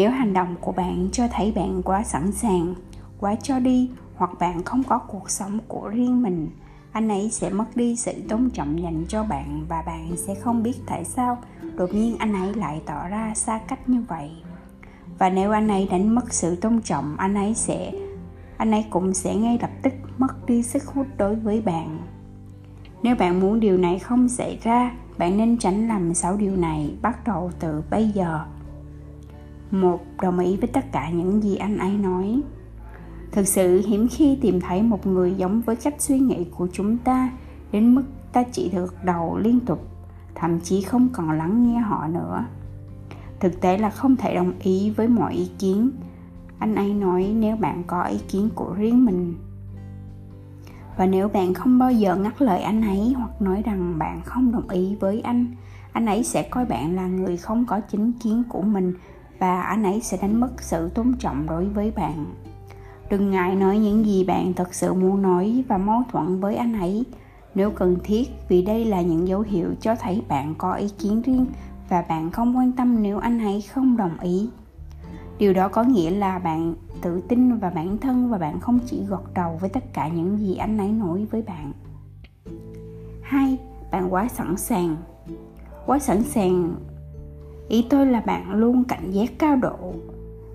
nếu hành động của bạn cho thấy bạn quá sẵn sàng, quá cho đi, hoặc bạn không có cuộc sống của riêng mình, anh ấy sẽ mất đi sự tôn trọng dành cho bạn và bạn sẽ không biết tại sao đột nhiên anh ấy lại tỏ ra xa cách như vậy. Và nếu anh ấy đánh mất sự tôn trọng, anh ấy sẽ, anh ấy cũng sẽ ngay lập tức mất đi sức hút đối với bạn. Nếu bạn muốn điều này không xảy ra, bạn nên tránh làm sáu điều này, bắt đầu từ bây giờ một, đồng ý với tất cả những gì anh ấy nói. Thực sự, hiếm khi tìm thấy một người giống với cách suy nghĩ của chúng ta, đến mức ta chỉ được đầu liên tục, thậm chí không còn lắng nghe họ nữa. Thực tế là không thể đồng ý với mọi ý kiến. Anh ấy nói nếu bạn có ý kiến của riêng mình. Và nếu bạn không bao giờ ngắt lời anh ấy hoặc nói rằng bạn không đồng ý với anh anh ấy sẽ coi bạn là người không có chính kiến của mình và anh ấy sẽ đánh mất sự tôn trọng đối với bạn. Đừng ngại nói những gì bạn thật sự muốn nói và mâu thuẫn với anh ấy. Nếu cần thiết, vì đây là những dấu hiệu cho thấy bạn có ý kiến riêng và bạn không quan tâm nếu anh ấy không đồng ý. Điều đó có nghĩa là bạn tự tin vào bản thân và bạn không chỉ gật đầu với tất cả những gì anh ấy nói với bạn. Hai, bạn quá sẵn sàng. Quá sẵn sàng ý tôi là bạn luôn cảnh giác cao độ.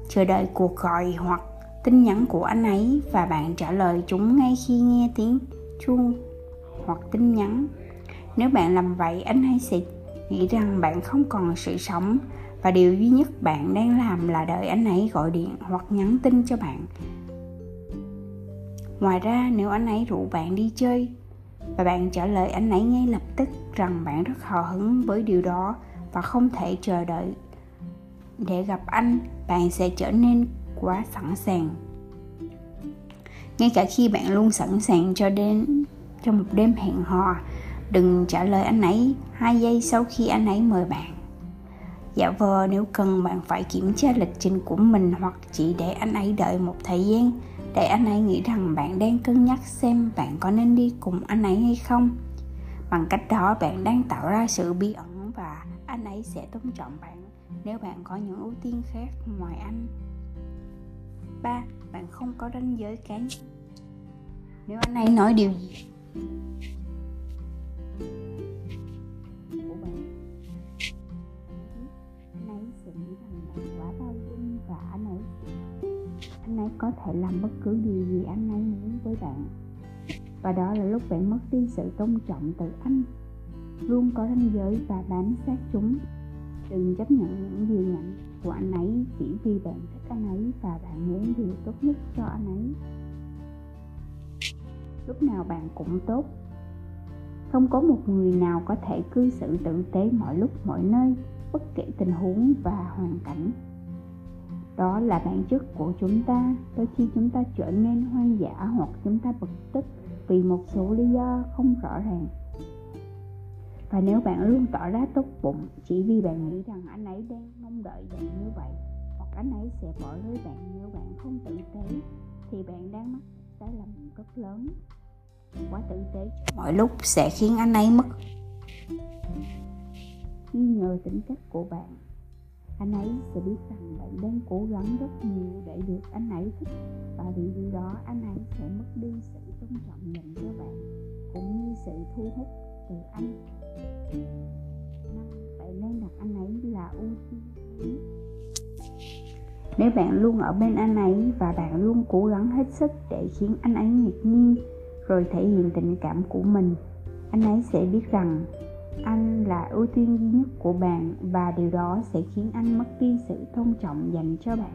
Chờ đợi cuộc gọi hoặc tin nhắn của anh ấy và bạn trả lời chúng ngay khi nghe tiếng chuông hoặc tin nhắn. Nếu bạn làm vậy, anh ấy sẽ nghĩ rằng bạn không còn sự sống và điều duy nhất bạn đang làm là đợi anh ấy gọi điện hoặc nhắn tin cho bạn. Ngoài ra, nếu anh ấy rủ bạn đi chơi và bạn trả lời anh ấy ngay lập tức rằng bạn rất hào hứng với điều đó và không thể chờ đợi. Để gặp anh, bạn sẽ trở nên quá sẵn sàng. Ngay cả khi bạn luôn sẵn sàng cho đến, cho một đêm hẹn hò, đừng trả lời anh ấy hai giây sau khi anh ấy mời bạn. Dạ vờ nếu cần bạn phải kiểm tra lịch trình của mình hoặc chỉ để anh ấy đợi một thời gian để anh ấy nghĩ rằng bạn đang cân nhắc xem bạn có nên đi cùng anh ấy hay không. Bằng cách đó, bạn đang tạo ra sự bí ẩn ấy sẽ tôn trọng bạn nếu bạn có những ưu tiên khác ngoài anh. Ba, bạn không có ranh giới cá nhân. Nếu anh ấy nói điều gì? Anh ấy có thể làm bất cứ điều gì anh ấy muốn với bạn. Và đó là lúc bạn mất đi sự tôn trọng từ anh luôn có ranh giới và bám sát chúng. Đừng chấp nhận những điều nhận của anh ấy chỉ vì bạn thích anh ấy và bạn muốn điều tốt nhất cho anh ấy. Lúc nào bạn cũng tốt. Không có một người nào có thể cư xử tử tế mọi lúc, mọi nơi, bất kể tình huống và hoàn cảnh. Đó là bản chất của chúng ta. Đôi khi chúng ta trở nên hoang dã hoặc chúng ta bực tức vì một số lý do không rõ ràng và nếu bạn luôn tỏ ra tốt bụng chỉ vì bạn nghĩ rằng anh ấy đang mong đợi bạn như vậy hoặc anh ấy sẽ bỏ rơi bạn nếu bạn không tử tế thì bạn đang mắc sai lầm rất lớn. Quá tử tế mọi lúc sẽ khiến anh ấy mất. Nghi ngờ tính cách của bạn anh ấy sẽ biết rằng bạn đang cố gắng rất nhiều để được anh ấy thích và vì điều đó anh ấy sẽ mất đi sự tôn trọng dành cho bạn cũng như sự thu hút từ anh vậy nên đặt anh ấy là ưu tiên nếu bạn luôn ở bên anh ấy và bạn luôn cố gắng hết sức để khiến anh ấy ngạc nhiên rồi thể hiện tình cảm của mình, anh ấy sẽ biết rằng anh là ưu tiên duy nhất của bạn và điều đó sẽ khiến anh mất đi sự tôn trọng dành cho bạn.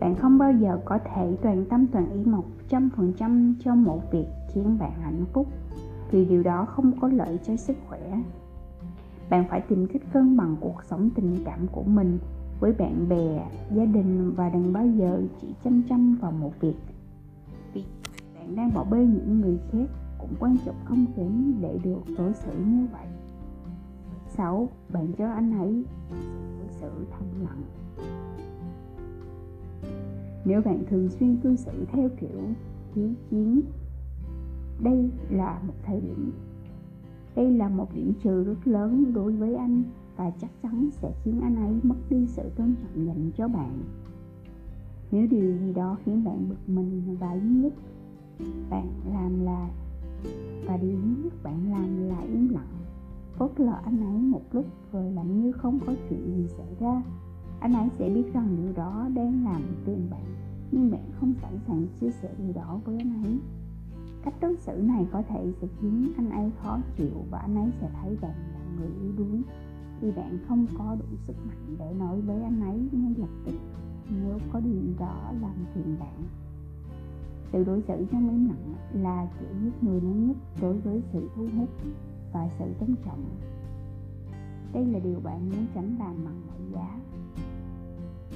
Bạn không bao giờ có thể toàn tâm toàn ý một trăm phần trăm cho một việc khiến bạn hạnh phúc vì điều đó không có lợi cho sức khỏe. Bạn phải tìm cách cân bằng cuộc sống tình cảm của mình với bạn bè, gia đình và đừng bao giờ chỉ chăm chăm vào một việc. Vì bạn đang bỏ bê những người khác cũng quan trọng không kém để được đối xử như vậy. 6. Bạn cho anh ấy đối xử thầm lặng. Nếu bạn thường xuyên cư xử theo kiểu hiếu chiến đây là một thời điểm. Đây là một điểm trừ rất lớn đối với anh và chắc chắn sẽ khiến anh ấy mất đi sự tôn trọng dành cho bạn. Nếu điều gì đó khiến bạn bực mình và yếu nhất, bạn làm là, và điều duy nhất bạn làm là im lặng. Phớt lờ anh ấy một lúc rồi làm như không có chuyện gì xảy ra. Anh ấy sẽ biết rằng điều đó đang làm phiền bạn, nhưng bạn không sẵn sàng chia sẻ điều đó với anh ấy cách đối xử này có thể sẽ khiến anh ấy khó chịu và anh ấy sẽ thấy bạn là người yếu đuối. Vì bạn không có đủ sức mạnh để nói với anh ấy ngay lập tức, nếu có điều đó làm phiền bạn. Sự đối xử trong im lặng là kiểu giết người lớn nhất đối với sự thu hút và sự tôn trọng. Đây là điều bạn muốn tránh làm bằng mọi giá.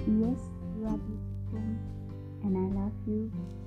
Yes you are beautiful and I love you.